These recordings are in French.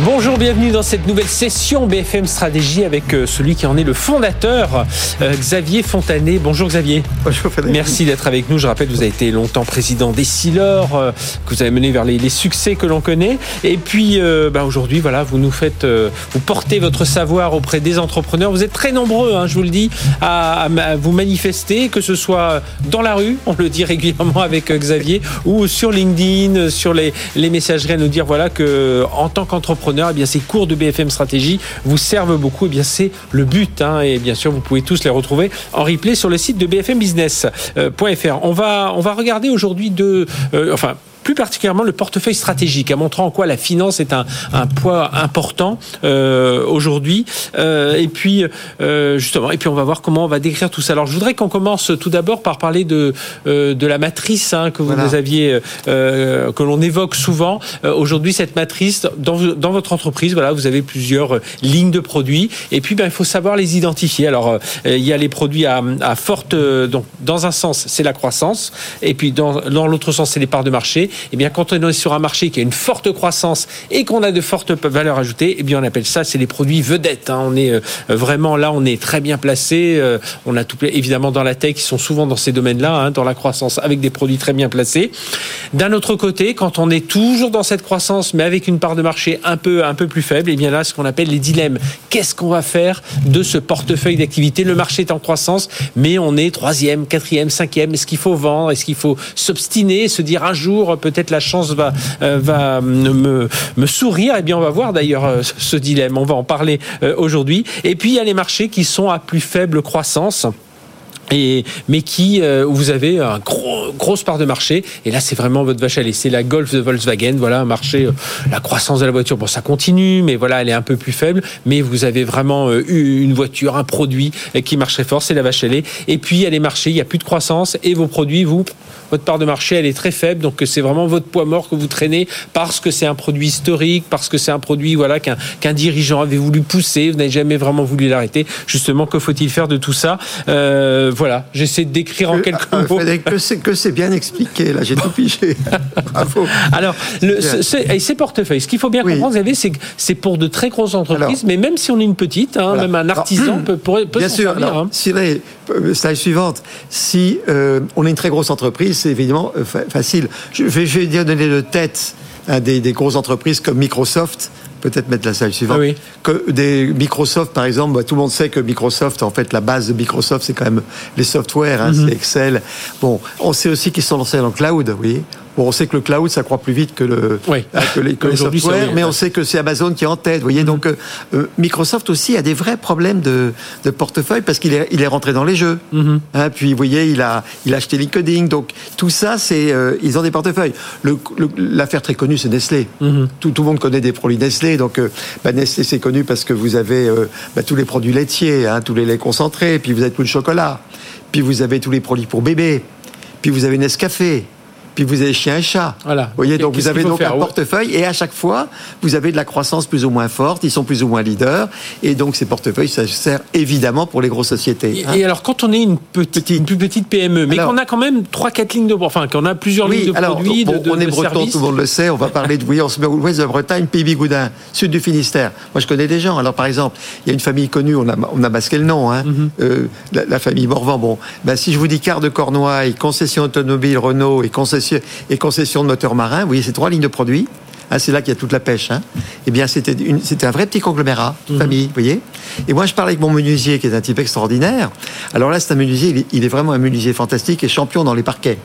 Bonjour, bienvenue dans cette nouvelle session BFM Stratégie avec euh, celui qui en est le fondateur, euh, Xavier Fontanet. Bonjour Xavier. Bonjour Frédéric. Merci d'être avec nous. Je rappelle, vous avez été longtemps président des euh, que vous avez mené vers les, les succès que l'on connaît. Et puis euh, bah, aujourd'hui, voilà, vous nous faites, euh, vous portez votre savoir auprès des entrepreneurs. Vous êtes très nombreux, hein, je vous le dis, à, vous manifester, que ce soit dans la rue, on le dit régulièrement avec Xavier, ou sur LinkedIn, sur les, les messageries à nous dire voilà que en tant qu'entrepreneur, eh bien ces cours de BFM Stratégie vous servent beaucoup. Eh bien c'est le but. hein. et bien sûr, vous pouvez tous les retrouver en replay sur le site de bfmbusiness.fr. On va on va regarder aujourd'hui de euh, enfin plus particulièrement le portefeuille stratégique, en montrant en quoi la finance est un, un poids important euh, aujourd'hui. Euh, et puis euh, justement, et puis on va voir comment on va décrire tout ça. Alors je voudrais qu'on commence tout d'abord par parler de euh, de la matrice hein, que vous Voilà. aviez, euh, que l'on évoque souvent. Euh, aujourd'hui, cette matrice dans dans votre entreprise, voilà, vous avez plusieurs lignes de produits. Et puis ben il faut savoir les identifier. Alors euh, il y a les produits à, à forte donc dans un sens c'est la croissance et puis dans dans l'autre sens c'est les parts de marché. Et bien quand on est sur un marché qui a une forte croissance et qu'on a de fortes valeurs ajoutées, et bien on appelle ça c'est les produits vedettes. hein. On est euh, vraiment là, on est très bien placé. Euh, On a tout évidemment dans la tech, ils sont souvent dans ces domaines-là, hein, dans la croissance avec des produits très bien placés. D'un autre côté, quand on est toujours dans cette croissance mais avec une part de marché un peu un peu plus faible, et bien là ce qu'on appelle les dilemmes. Qu'est-ce qu'on va faire de ce portefeuille d'activité? Le marché est en croissance, mais on est troisième, quatrième, cinquième. Est-ce qu'il faut vendre? Est-ce qu'il faut s'obstiner, se dire un jour peut-être la chance va euh, va me, me sourire? Eh bien, on va voir d'ailleurs euh, ce dilemme. On va en parler euh, aujourd'hui. Et puis il y a les marchés qui sont à plus faible croissance. Mais qui, euh, vous avez un gros, grosse part de marché. Et là, c'est vraiment votre vache à lait. C'est la Golf de Volkswagen. Voilà, un marché, euh, la croissance de la voiture. Bon, ça continue, mais voilà, elle est un peu plus faible. Mais vous avez vraiment euh, eu une voiture, un produit euh, qui marche très fort. C'est la vache à lait. Et puis, il y a les marchés, il n'y a plus de croissance. Et vos produits, vous, votre part de marché, elle est très faible. Donc, c'est vraiment votre poids mort que vous traînez parce que c'est un produit historique, parce que c'est un produit, voilà, qu'un dirigeant avait voulu pousser. Vous n'avez jamais vraiment voulu l'arrêter. Justement, que faut-il faire de tout ça? Voilà, j'essaie de décrire en quelques Euh, mots. Que c'est, que c'est bien expliqué, là, j'ai tout pigé. Bravo. Alors, le, Bien. ce- ce- et ces portefeuilles, ce qu'il faut bien Oui. comprendre, vous savez, c'est que c'est pour de très grosses entreprises, Alors. mais même si on est une petite, hein, Voilà. même un Alors, artisan peut, pourrait- peut Bien sûr, servir. alors, hein. Euh, slide suivante. Si euh, on est une très grosse entreprise, c'est évidemment fa- facile. Je vais, je vais dire donner de tête à des, des grosses entreprises comme Microsoft. Peut-être mettre la slide suivante. Ah oui. Que des Microsoft, par exemple, bah, tout le monde sait que Microsoft, en fait, la base de Microsoft, c'est quand même les softwares, hein, Mhm. c'est Excel. Bon, on sait aussi qu'ils sont lancés dans le cloud, oui. Bon, on sait que le cloud, ça croît plus vite que le Oui. que les, que oui. mais on sait que c'est Amazon qui est en tête. Vous voyez, donc euh, euh, Microsoft aussi a des vrais problèmes de, de portefeuille parce qu'il est, il est rentré dans les jeux. Mhm. Hein, puis vous voyez, il a, il a acheté LinkedIn. Donc tout ça, c'est, euh, ils ont des portefeuilles. Le- le- L'affaire très connue, c'est Nestlé. Mhm. Tout, tout le monde connaît des produits Nestlé. Donc euh, bah, Nestlé, c'est connu parce que vous avez bah, tous les produits laitiers, hein, tous les laits concentrés, puis vous avez tout le chocolat, puis vous avez tous les produits pour bébé, puis vous avez Nescafé. Puis vous avez chien et chat. Voilà. Vous voyez, donc vous avez donc faire un portefeuille et à chaque fois, vous avez de la croissance plus ou moins forte, ils sont plus ou moins leaders et donc ces portefeuilles, ça sert évidemment pour les grosses sociétés. Et, hein. et alors, quand on est une petite, Petite. une plus petite PME, mais qu'on a quand même trois, quatre lignes de, enfin, qu'on a plusieurs lignes Oui, de alors produits, bon, de, de, on est de breton, services. tout le monde le sait. On va parler de oui, on se met ouest de la Bretagne, pays bigoudin, sud du Finistère. Moi, je connais des gens. Alors, par exemple, il y a une famille connue. On a, on a masqué le nom. Hein, Mhm. euh, la, la famille Morvan. Bon, ben, si je vous dis quart de Cornouailles, concession automobile Renault et concession et concession de moteur marin, vous voyez ces trois lignes de produits. Ah, c'est là qu'il y a toute la pêche. Hein. Eh bien, c'était un vrai petit conglomérat, Mhm. famille, vous voyez. Et moi, je parlais avec mon menuisier, qui est un type extraordinaire. Alors là, c'est un menuisier, il est, il est vraiment un menuisier fantastique et champion dans les parquets.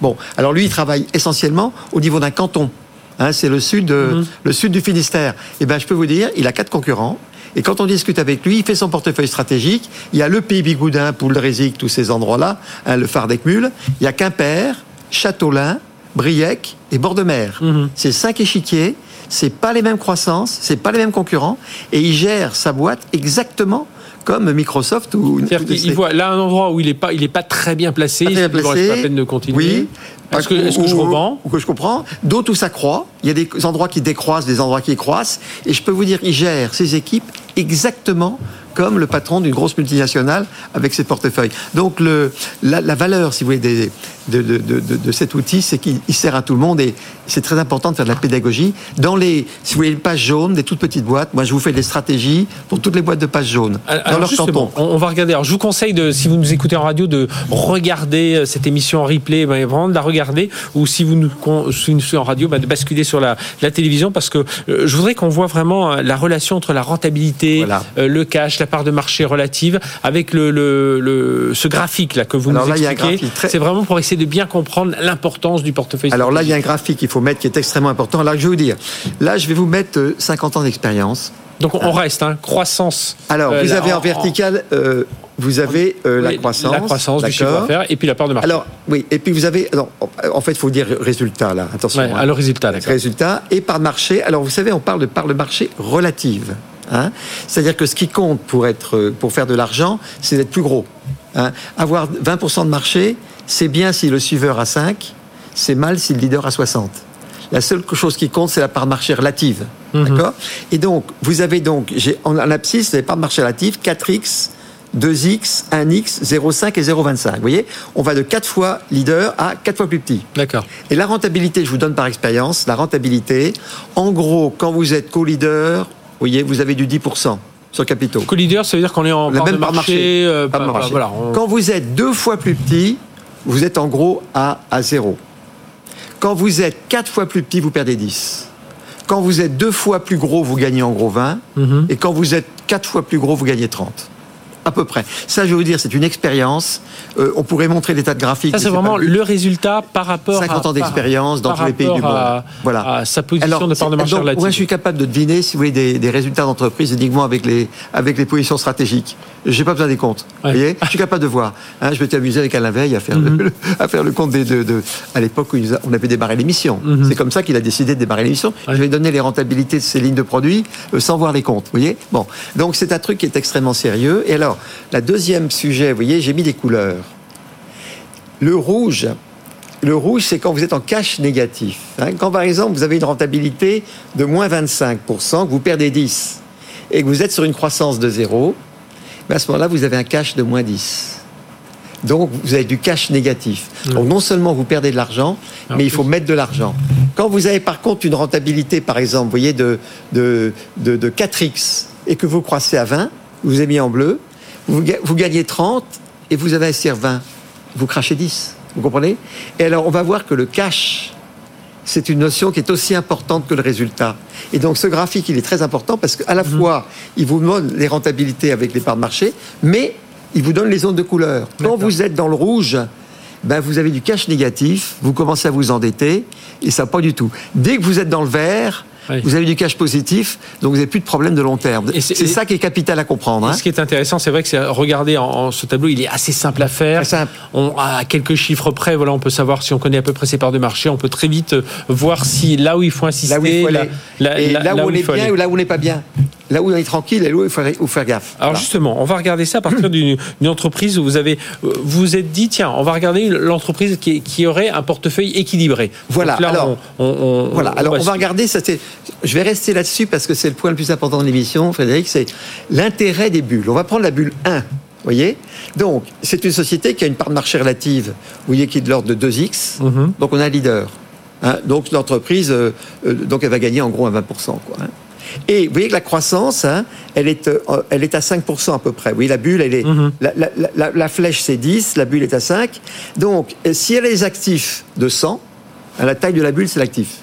Bon, alors lui, il travaille essentiellement au niveau d'un canton. Hein, c'est le sud, de- Mhm. le sud du Finistère. Et ben, je peux vous dire, il a quatre concurrents. Et quand on discute avec lui, il fait son portefeuille stratégique. Il y a le Pays Bigoudin, Poule-Rézic, tous ces endroits-là, hein, le phare d'Ecmul. Il y a Quimper, Châteaulin, Briec et bord de mer. Mhm. C'est cinq échiquiers. C'est pas les mêmes croissances, c'est pas les mêmes concurrents, et il gère sa boîte exactement comme Microsoft ou. C'est-à-dire ou qu'il il voit là un endroit où il n'est pas, il est pas très bien placé, Pas très il bien placé. pas la peine de continuer. Oui. Est-ce que, est-ce que je Ou- revends Ou que je comprends. D'autres où ça croît. Il y a des endroits qui décroissent, des endroits qui croissent. Et je peux vous dire, il gère ses équipes exactement comme le patron d'une grosse multinationale avec ses portefeuilles. Donc le, la, la valeur, si vous voulez, des, de, de, de, de, cet outil, c'est qu'il sert à tout le monde et c'est très important de faire de la pédagogie. Dans les, si vous voulez, les pages jaunes, des toutes petites boîtes, moi je vous fais des stratégies pour toutes les boîtes de pages jaunes. Alors, dans justement, on va regarder. Alors je vous conseille, de, si vous nous écoutez en radio, de regarder euh, cette émission en replay, ben, vraiment de la regarder, ou si vous nous suivez en radio, ben, de basculer sur la, la télévision, parce que euh, je voudrais qu'on voit vraiment euh, la relation entre la rentabilité, voilà. le cash, la part de marché relative, avec le, le, le ce graphique là que vous Alors nous là, expliquez. Très... C'est vraiment pour essayer de bien comprendre l'importance du portefeuille. Alors là, il y a un graphique qu'il faut mettre qui est extrêmement important. Là, je vais vous dire, là, je vais vous mettre 50 euh, ans d'expérience. Donc on reste, hein, croissance. Alors, euh, vous avez en, vertical, euh, vous avez la croissance. La croissance du chiffre d'affaires et puis la part de marché. Alors, oui, et puis vous avez. Non, en fait, il faut dire résultat, là, attention. Ouais, hein. Alors, résultat, d'accord. Résultat et part de marché. Alors, vous savez, on parle de part de marché relative. Hein C'est-à-dire que ce qui compte pour, être, pour faire de l'argent, c'est d'être plus gros. Hein Avoir 20% de marché, c'est bien si le suiveur a 5, c'est mal si le leader a 60. La seule chose qui compte, c'est la part de marché relative. Mhm. D'accord? Et donc, vous avez donc, en abscisse, vous avez part de marché relative, 4x, 2x, 1x, 0,5 et 0,25. Vous voyez? On va de 4 fois leader à 4 fois plus petit. D'accord. Et la rentabilité, je vous donne par expérience, la rentabilité, en gros, quand vous êtes co-leader, vous voyez, vous avez du 10% sur capitaux. Co-leader, ça veut dire qu'on est en part, de marché, euh, Voilà, Quand vous êtes deux fois plus petit, vous êtes en gros à, à zéro. Quand vous êtes quatre fois plus petit, vous perdez 10. Quand vous êtes deux fois plus gros, vous gagnez en gros 20. Mhm. Et quand vous êtes quatre fois plus gros, vous gagnez 30 à peu près. Ça, je vais vous dire, c'est une expérience. Euh, on pourrait montrer des tas de graphiques. Ça, c'est vraiment le résultat par rapport 50 ans d'expérience dans tous les pays du monde. voilà. sa position de part de marché Moi, je suis capable de deviner, si vous voulez, des, des résultats d'entreprise uniquement avec les, avec les positions stratégiques. J'ai pas besoin des comptes. Vous voyez je suis capable de voir. Hein, je m'étais amusé avec Alain Veil à faire, le, mhm. à faire le compte des, de, de à l'époque où on avait débarré l'émission. Mhm. C'est comme ça qu'il a décidé de débarrer l'émission. Je vais donner les rentabilités de ces lignes de produits euh, sans voir les comptes. Vous voyez Bon. Donc, c'est un truc qui est extrêmement sérieux. Et alors, la deuxième sujet, vous voyez, j'ai mis des couleurs. Le rouge, le rouge, c'est quand vous êtes en cash négatif. Hein. quand, par exemple, vous avez une rentabilité de moins 25%, que vous perdez 10, et que vous êtes sur une croissance de zéro, à ce moment-là, vous avez un cash de moins 10. Donc, vous avez du cash négatif. Mmh. Donc, non seulement vous perdez de l'argent, mais il faut mettre de l'argent. Quand vous avez par contre une rentabilité, par exemple, vous voyez, de, de, de, de 4x et que vous croissez à 20, vous avez mis en bleu, vous, vous gagnez 30 et vous avez investir 20. Vous crachez 10. Vous comprenez? Et alors, on va voir que le cash, c'est une notion qui est aussi importante que le résultat. Et donc ce graphique, il est très important parce qu'à la mhm. fois, il vous donne les rentabilités avec les parts de marché, mais il vous donne les zones de couleur. Quand vous êtes dans le rouge, ben vous avez du cash négatif, vous commencez à vous endetter, et ça pas du tout. Dès que vous êtes dans le vert, vous avez du cash positif, donc vous n'avez plus de problème de long terme. C'est ça qui est capital à comprendre. Hein. Ce qui est intéressant, c'est vrai que c'est regarder en, ce tableau, il est assez simple à faire. simple. On, à quelques chiffres près, voilà, on peut savoir si on connaît à peu près ses parts de marché. On peut très vite euh, voir si là où il faut insister, là où, il faut aller. et là, où, on est bien ou là où on n'est pas bien là où on est tranquille et là où il faut, faire gaffe. Alors justement, on va regarder ça à partir d'une entreprise où vous avez, euh, vous êtes dit, tiens, on va regarder l'entreprise qui, aurait un portefeuille équilibré. Voilà. alors, on, voilà. alors on va regarder. Ça, je vais rester là-dessus parce que c'est le point le plus important de l'émission, Frédéric. C'est l'intérêt des bulles. On va prendre la bulle 1 voyez Donc, c'est une société qui a une part de marché relative, vous voyez, qui est de l'ordre de 2x. Mhm. Donc, on a un leader. Hein. donc, l'entreprise, euh, euh, donc, elle va gagner en gros à 20%. Quoi, hein. Et vous voyez que la croissance, hein, elle, est, euh, elle est à 5% à peu près. Oui, la bulle, elle est, mhm. la, flèche, c'est 10, la bulle est à 5. Donc, si elle a les actifs de 100, hein, la taille de la bulle, c'est l'actif.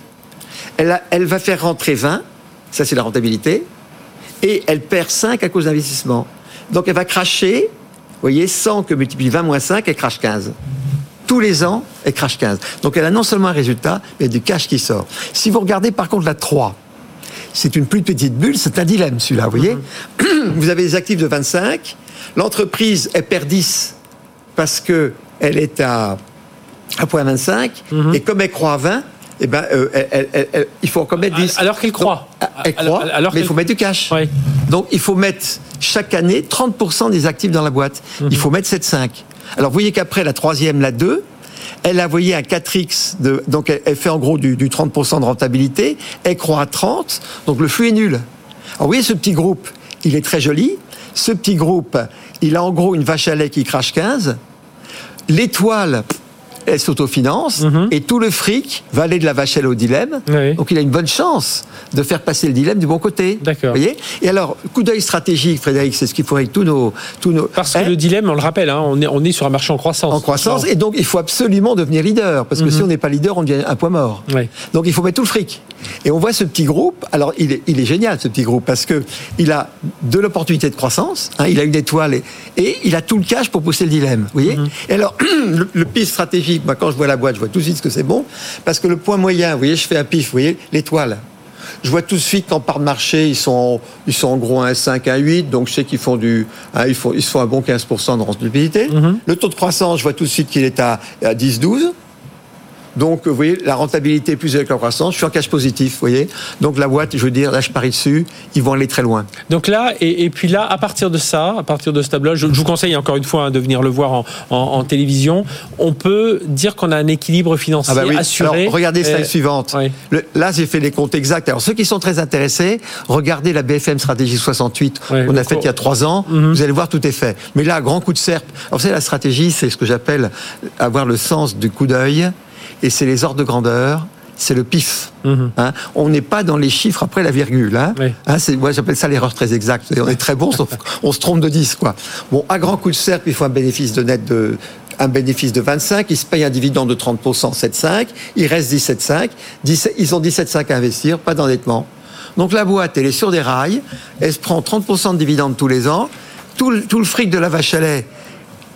Elle, elle va faire rentrer 20, ça c'est la rentabilité, et elle perd 5 à cause d'investissement. Donc, elle va cracher, vous voyez, 100 que multiplie 20 moins 5, elle crache 15 tous les ans, elle crache 15. Donc elle a non seulement un résultat, mais du cash qui sort. Si vous regardez par contre la 3, c'est une plus petite bulle, c'est un dilemme celui-là, vous voyez mhm. Vous avez des actifs de 25, l'entreprise, elle perd 10 parce qu'elle est à, à 0.25, mhm. et comme elle croit à 20, eh ben, euh, il faut encore mettre 10. Alors qu'elle croit. elle croit, alors, mais il faut mettre du cash. Donc il faut mettre chaque année 30% des actifs dans la boîte. Il mhm. faut mettre 7,5. Alors vous voyez qu'après la troisième, la 2, elle a voyé un 4x, de, donc elle, fait en gros du, 30% de rentabilité, elle croit à 30, donc le flux est nul. Alors vous voyez ce petit groupe, il est très joli, Ce petit groupe, il a en gros une vache à lait qui crache 15. L'étoile, elle s'autofinance et tout le fric va aller de la vache à lait au dilemme. Mhm. Oui. Donc il a une bonne chance de faire passer le dilemme du bon côté. D'accord. Voyez Et alors, coup d'œil stratégique, Frédéric, c'est ce qu'il faut avec tous nos... Tous nos Parce que Hein le dilemme, on le rappelle, hein, on, est, on est sur un marché en croissance. en croissance, et donc il faut absolument devenir leader, parce que si on n'est pas leader, on devient un poids mort. Mhm. Donc il faut mettre tout le fric. Et on voit ce petit groupe, alors il est, il est génial ce petit groupe, parce que il a de l'opportunité de croissance, hein, il a une étoile, et, et il a tout le cash pour pousser le dilemme, vous voyez Mhm. Et alors, le, le pif stratégique, moi quand je vois la boîte, je vois tout de suite que c'est bon, parce que le point moyen, vous voyez, je fais un pif, vous voyez, l'étoile. Je vois tout de suite qu'en part de marché, ils sont, ils sont en gros à 1,5, 1,8, donc je sais qu'ils font du, hein, ils font, ils se font un bon 15% de rentabilité. Le taux de croissance, je vois tout de suite qu'il est à, à 10, 12. Donc, vous voyez, la rentabilité plus avec la croissance, je suis en cash positif, vous voyez. Donc, la boîte, je veux dire, là, je parie dessus, ils vont aller très loin. Donc là, et, et puis là, à partir de ça, à partir de ce tableau, je, je vous conseille encore une fois hein, de venir le voir en, en- en télévision. On peut dire qu'on a un équilibre financier assuré. Ah bah Alors, regardez slide Euh, suivante. oui. Le- là, j'ai fait les comptes exacts. Alors, ceux qui sont très intéressés, regardez la BFM Stratégie 68 Ouais, qu'on a faite il y a trois ans. Mhm. Vous allez voir, tout est fait. Mais là, grand coup de serpe. Alors, vous savez, la stratégie, c'est ce que j'appelle avoir le sens du coup d'œil. Et c'est les ordres de grandeur. C'est le pif. Mhm. Hein, on n'est pas dans les chiffres après la virgule. Hein. Oui. Hein, moi, j'appelle ça l'erreur très exacte. Et on est très bon, sauf qu'on se trompe de 10. Quoi. Bon, à grand coup de cercle, il faut un bénéfice de net de un bénéfice de 25, ils se payent un dividende de 30%, 7,5, il reste 17,5, 17 ils ont 17,5 à investir, pas d'endettement. Donc la boîte, elle est sur des rails, elle se prend 30% de dividendes tous les ans, tout le, tout le fric de la vache à lait,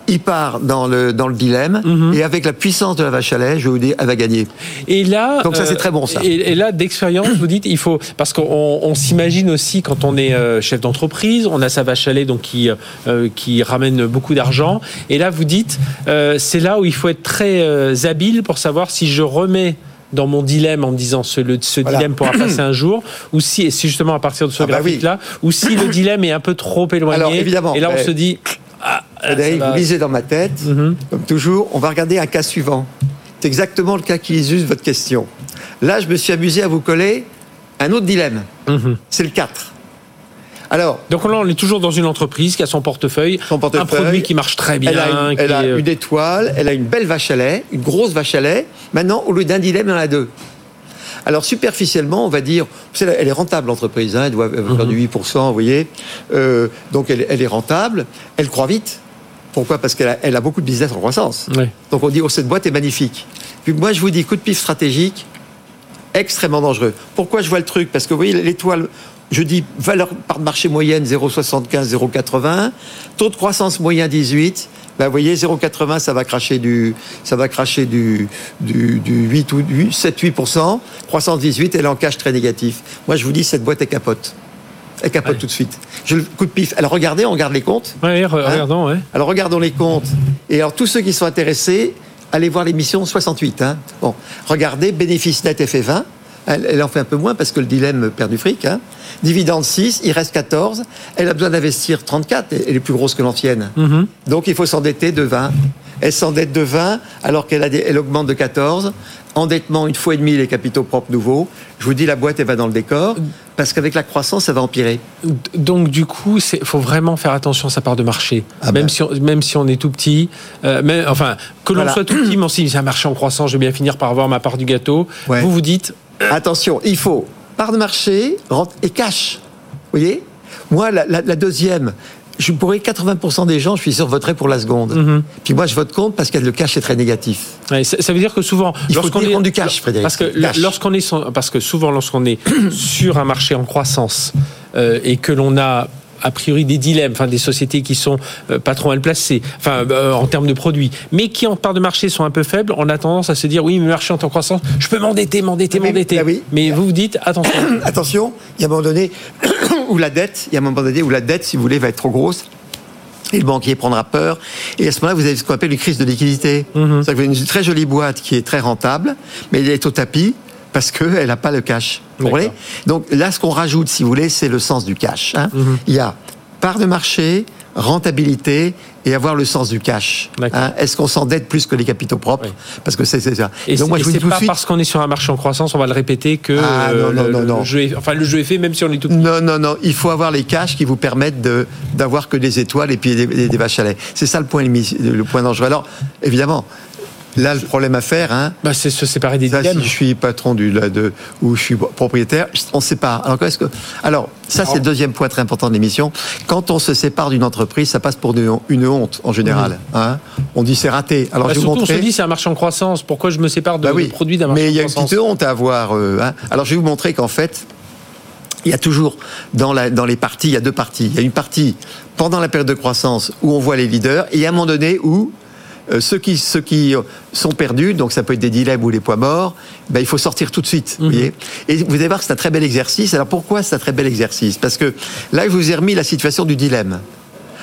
il part dans le, dans le dilemme, Mhm. et avec la puissance de la vache à lait, je vous dire, elle va gagner. Et là, Donc ça, euh, c'est très bon, ça. Et, et là, d'expérience, vous dites, il faut parce qu'on on s'imagine aussi quand on est euh, chef d'entreprise, on a sa vache à lait donc qui euh, qui ramène beaucoup d'argent. Et là, vous dites, euh, c'est là où il faut être très euh, habile pour savoir si je remets dans mon dilemme en me disant ce, le- ce Voilà. dilemme pourra passer un jour, ou si, et c'est justement à partir de ce Ah bah oui. graphique-là, ou si le dilemme est un peu trop éloigné, Alors, évidemment, et là on mais- se dit, ah, Frédéric, va. vous lisez dans ma tête, Mhm. comme toujours, on va regarder un cas suivant. C'est exactement le cas qui illustre votre question. Là, je me suis amusé à vous coller un autre dilemme. Mhm. C'est le 4. Alors, Donc là, on est toujours dans une entreprise qui a son portefeuille, Son portefeuille. un produit qui marche très bien. elle a, une, elle qui a est, euh, une étoile, elle a une belle vache à lait, une grosse vache à lait. Maintenant, au lieu d'un dilemme, elle en a deux. Alors, superficiellement, on va dire, elle est rentable, l'entreprise, hein, elle doit Mhm. faire du 8%, vous voyez. Euh, donc, elle, elle est rentable, elle croît vite. Pourquoi? Parce qu'elle a, elle a beaucoup de business en croissance. Donc on dit, oh, cette boîte est magnifique. Puis moi, je vous dis, coup de pif stratégique, extrêmement dangereux. Pourquoi je vois le truc? Parce que vous voyez, l'étoile, je dis valeur par marché moyenne 0,75, 0,80. Taux de croissance moyen 18. Ben, vous voyez, 0,80, ça va cracher du, ça va cracher du, du, du 8 ou du 7, 8%. Croissance 18, elle est en cash très négatif. Moi, je vous dis, cette boîte est capote. Elle capote Ouais. tout de suite. Je le coup de pif. Alors regardez, on regarde les comptes. Ouais, re- regardons, ouais. Alors regardons les comptes. Et alors tous ceux qui sont intéressés, allez voir l'émission 68. Hein. Bon, regardez, bénéfice net FF20. Elle, elle en fait un peu moins parce que le dilemme perd du fric. Hein. Dividende 6, il reste 14. Elle a besoin d'investir 34. Elle est plus grosse que l'ancienne. Mhm. Donc il faut s'endetter de 20. Elle s'endette de 20 alors qu'elle elle augmente de 14. Endettement une fois et demi les capitaux propres nouveaux. Je vous dis la boîte elle va dans le décor parce qu'avec la croissance ça va empirer. Donc du coup, il faut vraiment faire attention à sa part de marché. Ah même, ben. si on, même si on est tout petit, euh, même, enfin, que l'on Voilà. soit tout petit, mais dit, c'est un marché en croissance, je vais bien finir par avoir ma part du gâteau. Ouais. Vous vous dites, Attention, il faut part de marché rente et cash. Vous voyez? Moi, la, la- la deuxième, je pourrais 80% des gens, je suis sûr, voteraient pour la seconde. Mhm. Puis moi, je vote contre parce que le cash est très négatif. ouais, ça, ça veut dire que souvent, lorsqu'on est du cash, Frédéric. parce que lorsqu'on est, sur- parce que souvent lorsqu'on est sur un marché en croissance euh, et que l'on a a priori des dilemmes, enfin des sociétés qui sont euh, pas trop mal placées, enfin euh, en termes de produits, mais qui en part de marché sont un peu faibles, on a tendance à se dire oui, mais le marché en croissance, je peux m'endetter, m'endetter, Ah m'endetter. ah oui. Mais vous vous dites attention. Attention, il y a un moment donné où la dette, il y a un moment donné où la dette, si vous voulez, va être trop grosse. Et le banquier prendra peur. Et à ce moment-là, vous avez ce qu'on appelle une crise de liquidité. Mhm. C'est-à-dire que vous avez une très jolie boîte qui est très rentable, mais elle est au tapis parce qu'elle n'a pas le cash. Vous comprenez Donc là, ce qu'on rajoute, si vous voulez, c'est le sens du cash. hein. Mhm. Il y a part de marché, rentabilité et avoir le sens du cash. Hein, Est-ce qu'on s'endette plus que les capitaux propres? Oui. Parce que c'est ça. Et Donc moi, je vous dis tout pas suite. parce qu'on est sur un marché en croissance, on va le répéter que Ah, non, non, le, non, le non. jeu est, enfin le jeu est fait même si on est tout petit. Non, non, non. Il faut avoir les cash qui vous permettent de d'avoir que des étoiles et puis des, des- des vaches à lait. C'est ça le point, le point dangereux. Alors, évidemment, là, le problème à faire, hein, Bah, c'est se séparer des Ça, dilemmes. si je suis patron du, là, de, ou je suis propriétaire, on se sépare. Alors, qu'est-ce que, alors ça, c'est le deuxième point très important de l'émission. Quand on se sépare d'une entreprise, ça passe pour une, une honte, en général. Hein on dit c'est raté. Alors, Bah, je vais vous surtout, on se montrer. dit c'est un marché en croissance. Pourquoi je me sépare de, Bah oui, de produits d'un marché mais il y a une petite honte à avoir. euh, hein. Alors, je vais vous montrer qu'en fait, il y a toujours dans, la, dans les parties, il y a deux parties. Il y a une partie pendant la période de croissance où on voit les leaders, et à un moment donné où euh, ceux, qui, ceux qui sont perdus, donc ça peut être des dilemmes ou les poids morts, ben, il faut sortir tout de suite. vous voyez et vous allez voir que c'est un très bel exercice. Alors pourquoi c'est un très bel exercice? Parce que là, je vous ai remis la situation du dilemme.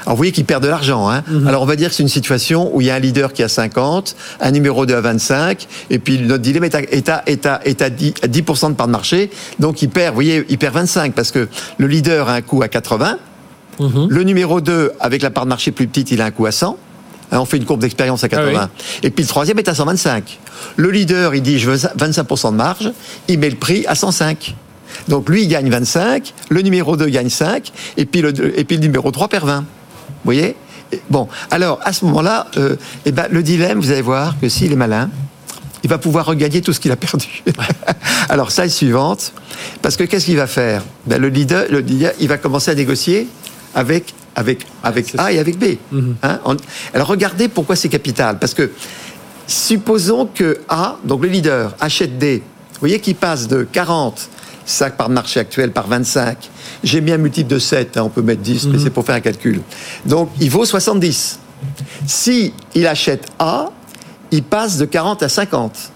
Alors vous voyez qu'il perd de l'argent. Hein Alors on va dire que c'est une situation où il y a un leader qui a 50, un numéro 2 à 25, et puis notre dilemme est à, est à, est à, est à 10, à 10% de part de marché. Donc il perd, vous voyez, il perd 25 parce que le leader a un coût à 80, le numéro 2 avec la part de marché plus petite, il a un coût à 100. Hein, on fait une courbe d'expérience à 80. Ah Et puis le troisième est à 125. Le leader, il dit je veux 25% de marge, il met le prix à 105. Donc lui, il gagne 25, le numéro 2 gagne 5, et puis le, et puis le numéro 3 perd 20. Vous voyez? Bon, alors à ce moment-là, euh, eh ben, le dilemme, vous allez voir que s'il est malin, il va pouvoir regagner tout ce qu'il a perdu. alors, ça est suivante, parce que qu'est-ce qu'il va faire? Ben, le, leader, le leader, il va commencer à négocier avec, avec, avec A et avec B. Hein On- alors, regardez pourquoi c'est capital. Parce que supposons que A, donc le leader, achète D. Vous voyez qu'il passe de 40 sacs par marché actuel par 25. J'ai mis un multiple de 7, hein, on peut mettre 10, mais c'est pour faire un calcul. Donc, il vaut 70. Si il achète A, il passe de 40 à 50.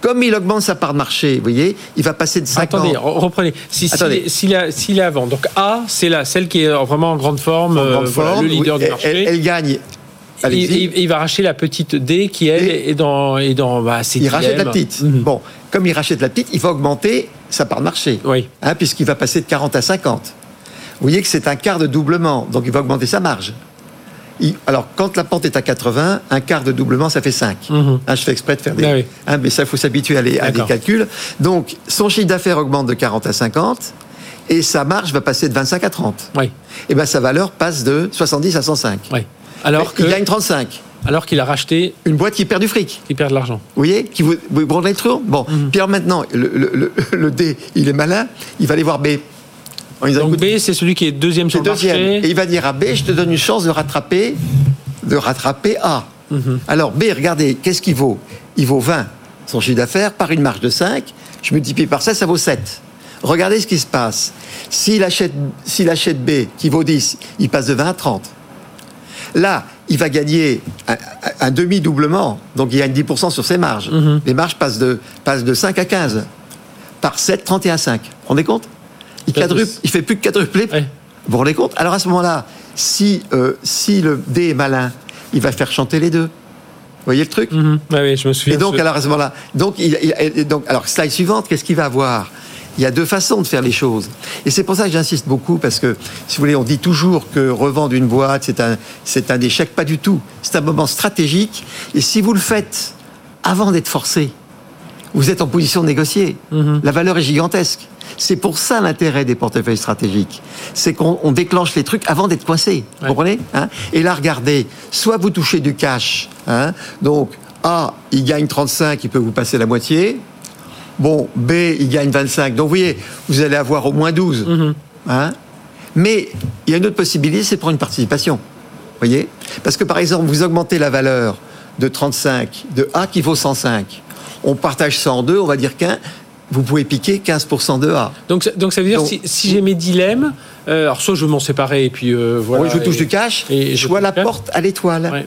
Comme il augmente sa part de marché, vous voyez, il va passer de 50. Attendez, re- reprenez. Si- S'il Attendez. est, s'il est- s'il est avant, donc A, c'est la celle qui est vraiment en grande forme, En euh, voilà, le leader oui, du elle- marché. Elle, elle gagne. il, Allez-y. il- il va racheter la petite D qui elle Et- est dans est dans bah, Il rachète la petite. Mhm. Bon, comme il rachète la petite, il va augmenter sa part de marché. Oui. Hein, puisqu'il va passer de 40 à 50. Vous voyez que c'est un quart de doublement, donc il va augmenter sa marge. Alors, quand la pente est à 80, un quart de doublement, ça fait 5. Mhm. Hein, je fais exprès de faire des... Ah oui. hein, mais ça, il faut s'habituer à, des calculs. Donc, son chiffre d'affaires augmente de 40 à 50, et sa marge va passer de 25 à 30. Oui, Et bien, sa valeur passe de 70 à 105. oui. Alors gagne 35. alors qu'il a racheté, Une boîte qui perd du fric. il perd de l'argent. Vous voyez qui vous, vous le truc Bon. Mhm. Alors maintenant, le, le- le- le D, il est malin, il va aller voir B. En disant, Donc écoute, B, c'est celui qui est deuxième sur le deuxième. Et marché. il va dire à B, je te donne une chance de rattraper, de rattraper A. Mhm. Alors B, regardez, qu'est-ce qu'il vaut? Il vaut 20, son chiffre d'affaires, par une marge de 5. Je multiplie par ça, ça vaut 7. Regardez ce qui se passe. S'il achète, s'il achète B, qui vaut 10, il passe de 20 à 30. Là, il va gagner un, un demi-doublement, donc il gagne 10% sur ses marges. Mhm. Les marges passent de, passent de 5 à 15. Par 7, 31 à 5. Vous vous rendez compte? Il, quadruple, il fait plus que quadrupler. Ouais. Vous vous rendez compte? Alors à ce moment-là, si, euh, si le D est malin, il va faire chanter les deux. Vous voyez le truc? Mhm. Ouais, je me souviens. et donc, alors, à ce moment-là, donc, il, il- et donc, alors, slide suivante, qu'est-ce qu'il va avoir? Il y a deux façons de faire les choses. Et c'est pour ça que j'insiste beaucoup, parce que, si vous voulez, on dit toujours que revendre une boîte, c'est un, c'est un échec. Pas du tout. C'est un moment stratégique. Et si vous le faites avant d'être forcé, vous êtes en position de négocier. La valeur est gigantesque. C'est pour ça l'intérêt des portefeuilles stratégiques. C'est qu'on on déclenche les trucs avant d'être coincé. Vous Ouais. comprenez hein? Et là, regardez, soit vous touchez du cash, hein, donc A, il gagne 35, il peut vous passer la moitié. Bon, B, il gagne 25. Donc vous voyez, vous allez avoir au moins 12. hein? Mais il y a une autre possibilité, c'est prendre une participation. Vous voyez? Parce que par exemple, vous augmentez la valeur de 35 de A qui vaut 105. On partage ça en deux, on va dire qu'un, vous pouvez piquer 15% de A. Donc, ça- donc ça veut dire Donc- si, si j'ai mes dilemmes, euh, alors soit je veux m'en séparer et puis euh, voilà. Oui, je touche et- du cash, et je vois la cash. porte à l'étoile. Ouais.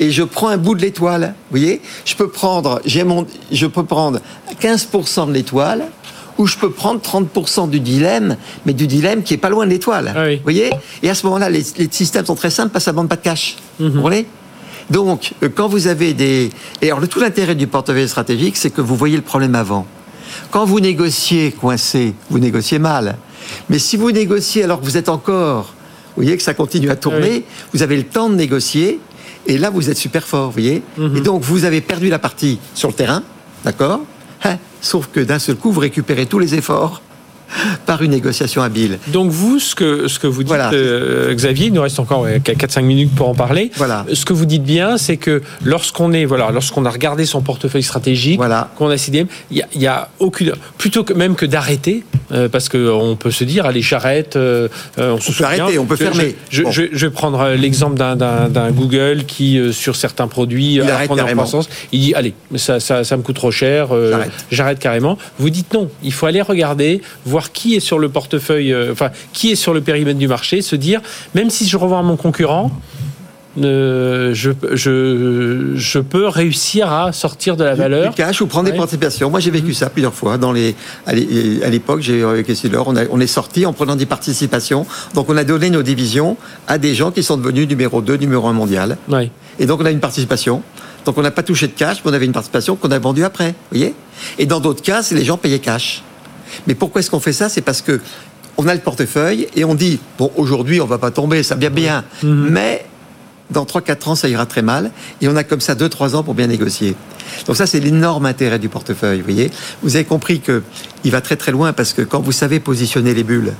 Et je prends un bout de l'étoile. Vous voyez Je peux prendre, j'ai mon, je peux prendre 15% de l'étoile, ou je peux prendre 30% du dilemme, mais du dilemme qui est pas loin de l'étoile. Ah oui. Vous voyez Et à ce moment-là, les, les systèmes sont très simples parce que ça ne demande pas de cash. Mhm. Vous comprenez? Donc, euh, quand vous avez des... Et alors, le tout l'intérêt du portefeuille stratégique, c'est que vous voyez le problème avant. Quand vous négociez coincé, vous négociez mal. Mais si vous négociez alors que vous êtes encore Vous voyez que ça continue à tourner. Vous avez le temps de négocier. Et là, vous êtes super fort, vous voyez. Mhm. Et donc, vous avez perdu la partie sur le terrain, d'accord Hein Sauf que d'un seul coup, vous récupérez tous les efforts par une négociation habile. Donc vous, ce que, ce que vous dites, Voilà. euh, Xavier, il nous reste encore 4-5 minutes pour en parler. Voilà. Ce que vous dites bien, c'est que lorsqu'on est, voilà, lorsqu'on a regardé son portefeuille stratégique, Voilà. qu'on a CDM, il y a, a aucune, plutôt que même que d'arrêter, euh, parce que on peut se dire, allez, j'arrête, euh, euh, on se peut souvient. arrêter, on peut fermer. Je, Bon. je, je vais prendre euh, l'exemple d'un- Google qui, euh, sur certains produits, Il euh, arrête en il dit, allez, ça, ça, ça me coûte trop cher, euh, J'arrête. j'arrête carrément. Vous dites non, il faut aller regarder, voir qui est sur le portefeuille, euh, enfin, qui est sur le périmètre du marché, se dire, même si je revends à mon concurrent, euh, je, je, je peux réussir à sortir de la valeur. Du cash ou prendre des participations. Moi, j'ai vécu ça plusieurs fois. Dans les, à à l'époque, j'ai avec on, a- on est sorti en prenant des participations. Donc, on a donné nos divisions à des gens qui sont devenus numéro 2, numéro 1 mondial. Ouais. Et donc, on a une participation. Donc, on n'a pas touché de cash, mais on avait une participation qu'on a vendue après. Voyez? Et dans d'autres cas, c'est les gens payaient cash. Mais pourquoi est-ce qu'on fait ça? C'est parce que on a le portefeuille et on dit bon, aujourd'hui, on va pas tomber, ça vient bien. Mais dans 3-4 ans, ça ira très mal. Et on a comme ça 2-3 ans pour bien négocier. Donc ça, c'est l'énorme intérêt du portefeuille, vous voyez. Vous avez compris que il va très très loin parce que quand vous savez positionner les bulles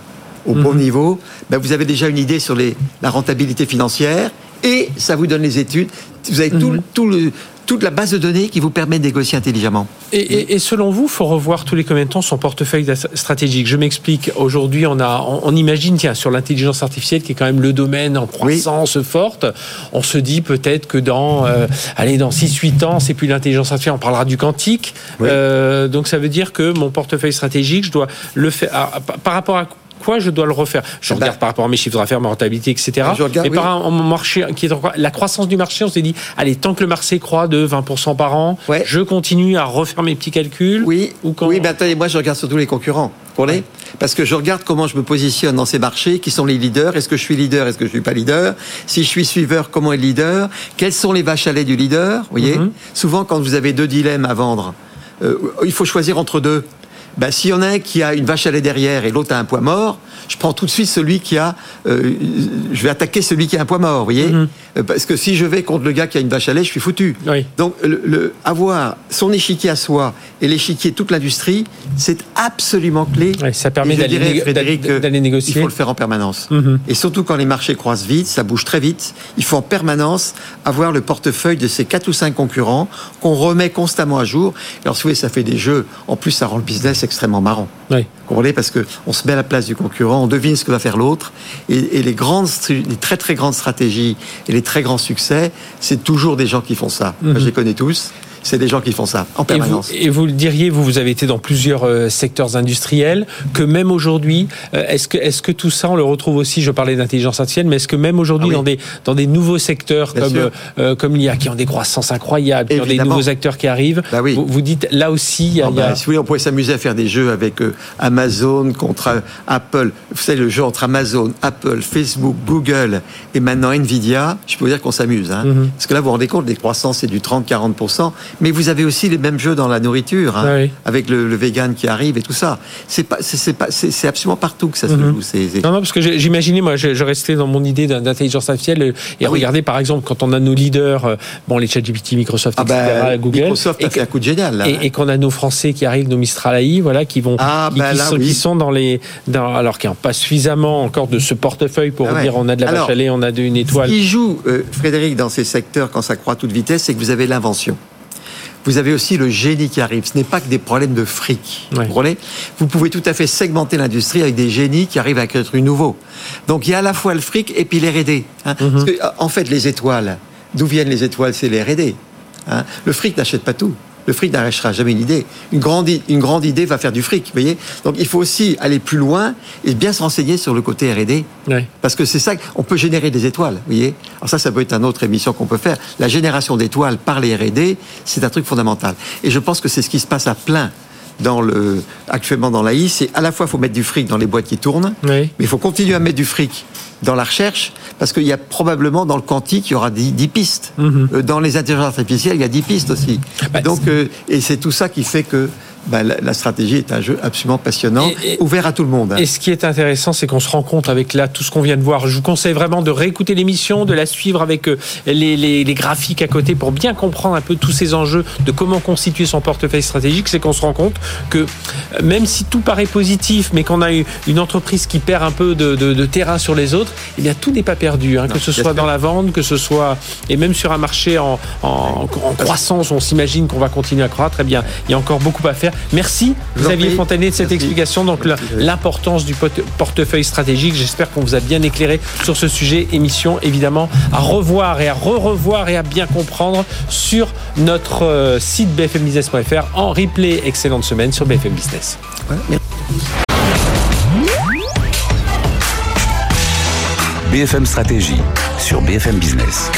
au bon niveau, ben vous avez déjà une idée sur les, la rentabilité financière et ça vous donne les études. Vous avez tout, tout le, toute la base de données qui vous permet de négocier intelligemment. Et, et- et selon vous, faut revoir tous les combien de temps son portefeuille stratégique? Je m'explique. Aujourd'hui, on a, on, on imagine, tiens, sur l'intelligence artificielle, qui est quand même le domaine en croissance forte, on se dit peut-être que dans, euh, allez, dans 6-8 ans, c'est plus l'intelligence artificielle, on parlera du quantique. Oui. Euh, donc ça veut dire que mon portefeuille stratégique, je dois le faire alors, par- par rapport à quoi je dois le refaire Je Ah bah. regarde par rapport à mes chiffres d'affaires, ma rentabilité, etc. Regarde, Et par oui. un, un marché qui est la croissance du marché, on s'est dit, allez, tant que le marché croît de 20% par an, Ouais. je continue à refaire mes petits calculs. Oui, Ou quand- oui mais attendez, moi je regarde surtout les concurrents. Comprenez Parce que je regarde comment je me positionne dans ces marchés, qui sont les leaders. Est-ce que je suis leader Est-ce que je suis pas leader Si je suis suiveur, comment est le leader Quelles sont les vaches à lait du leader Vous voyez Mhm. Souvent, quand vous avez deux dilemmes à vendre, euh, il faut choisir entre deux. Ben, S'il y en a un qui a une vache à lait derrière et l'autre a un poids mort, je prends tout de suite celui qui a. euh, je vais attaquer celui qui a un poids mort, vous voyez Mhm. Euh, Parce que si je vais contre le gars qui a une vache à lait, je suis foutu. Oui. Donc, le, le- avoir son échiquier à soi et l'échiquier toute l'industrie, c'est absolument clé. Ouais, ça permet Et je d'aller négocier. Il faut le faire en permanence. Mhm. Et surtout quand les marchés croissent vite, ça bouge très vite. Il faut en permanence avoir le portefeuille de ces quatre ou cinq concurrents qu'on remet constamment à jour. Alors, si vous voulez, ça fait des jeux. En plus, ça rend le business extrêmement marrant. Oui. Vous comprenez Parce qu'on se met à la place du concurrent, on devine ce que va faire l'autre. Et, et les, grandes, les très très grandes stratégies et les très grands succès, c'est toujours des gens qui font ça. Moi, je les connais tous. C'est des gens qui font ça en. Et vous, permanence. et vous le diriez, vous, vous avez été dans plusieurs euh, secteurs industriels, que même aujourd'hui, euh, est-ce que, est-ce que tout ça, on le retrouve aussi, je parlais d'intelligence artificielle, mais est-ce que même aujourd'hui, Ah oui. dans, des, dans des nouveaux secteurs Bien comme, euh, comme l'IA, qui ont des croissances incroyables, qui ont des nouveaux acteurs qui arrivent, Bah oui. vous, vous dites, là aussi, il y a... Ah il y a- bah, si vous voulez, on pourrait s'amuser à faire des jeux avec euh, Amazon contre Apple. Vous savez, le jeu entre Amazon, Apple, Facebook, Google et maintenant Nvidia, je peux vous dire qu'on s'amuse. Hein. Mhm. Parce que là, vous vous rendez compte, les croissances, c'est du 30-40%. Mais vous avez aussi les mêmes jeux dans la nourriture, hein, Ah oui. avec le, le vegan qui arrive et tout ça. C'est pas, c'est, c'est pas, c'est, c'est absolument partout que ça se Mhm. joue. Non, non, parce que j'imaginais, moi, je, je restais dans mon idée d'intelligence artificielle euh, et Ah oui. regardez, par exemple, quand on a nos leaders, euh, bon, les ChatGPT, Microsoft, Ah etc., bah, Google, Microsoft et a fait un coup de génial. Là. Et, et qu'on a nos Français qui arrivent, nos Mistral AI, voilà, qui vont, Ah, qui, bah qui là, sont, oui. qui sont dans les, dans, alors qui n'ont pas suffisamment encore de ce portefeuille pour Ah ouais. dire on a de la Alors, vache à lait, on a de, une étoile. Ce qui joue, euh, Frédéric, dans ces secteurs, quand ça croît à toute vitesse, c'est que vous avez l'invention. Vous avez aussi le génie qui arrive. Ce n'est pas que des problèmes de fric. Ouais. Vous comprenez? Vous pouvez tout à fait segmenter l'industrie avec des génies qui arrivent à créer des trucs nouveaux. Donc il y a à la fois le fric et puis les R&D. hein. Mhm. En fait, les étoiles, d'où viennent les étoiles? C'est les R&D. hein. Le fric n'achète pas tout. Le fric n'arrachera jamais une idée. Une grande, i- une grande idée va faire du fric, vous voyez Donc il faut aussi aller plus loin et bien se renseigner sur le côté R&D. Ouais. Parce que c'est ça, on peut générer des étoiles, vous voyez. Alors ça, ça peut être une autre émission qu'on peut faire. La génération d'étoiles par les R&D, c'est un truc fondamental. Et je pense que c'est ce qui se passe à plein dans le, actuellement dans l'AI. C'est à la fois, il faut mettre du fric dans les boîtes qui tournent, Oui. mais il faut continuer à mettre du fric dans la recherche, parce qu'il y a probablement dans le quantique, il y aura 10, 10 pistes. Mhm. Euh, Dans les intelligences artificielles, il y a 10 pistes aussi. Bah, Donc, euh, et c'est tout ça qui fait que ben, la, la, stratégie est un jeu absolument passionnant, et, et, ouvert à tout le monde. Hein. Et ce qui est intéressant, c'est qu'on se rend compte avec là tout ce qu'on vient de voir. Je vous conseille vraiment de réécouter l'émission, de la suivre avec euh, les, les, les, graphiques à côté pour bien comprendre un peu tous ces enjeux de comment constituer son portefeuille stratégique. C'est qu'on se rend compte que même si tout paraît positif, mais qu'on a une entreprise qui perd un peu de, de, de terrain sur les autres, eh bien tout n'est pas perdu. Hein, non, que ce soit dans la vente, que ce soit et même sur un marché en, en, en croissance, on s'imagine qu'on va continuer à croître. Très bien, il y a encore beaucoup à faire. Merci Xavier Fontanet de cette Merci. explication. Donc l'importance du portefeuille stratégique. J'espère qu'on vous a bien éclairé sur ce sujet. Émission évidemment à revoir et à re-revoir et à bien comprendre sur notre euh, site bfmbusiness.fr en replay. Excellente semaine sur BFM Business. Ouais, BFM Stratégie sur BFM Business.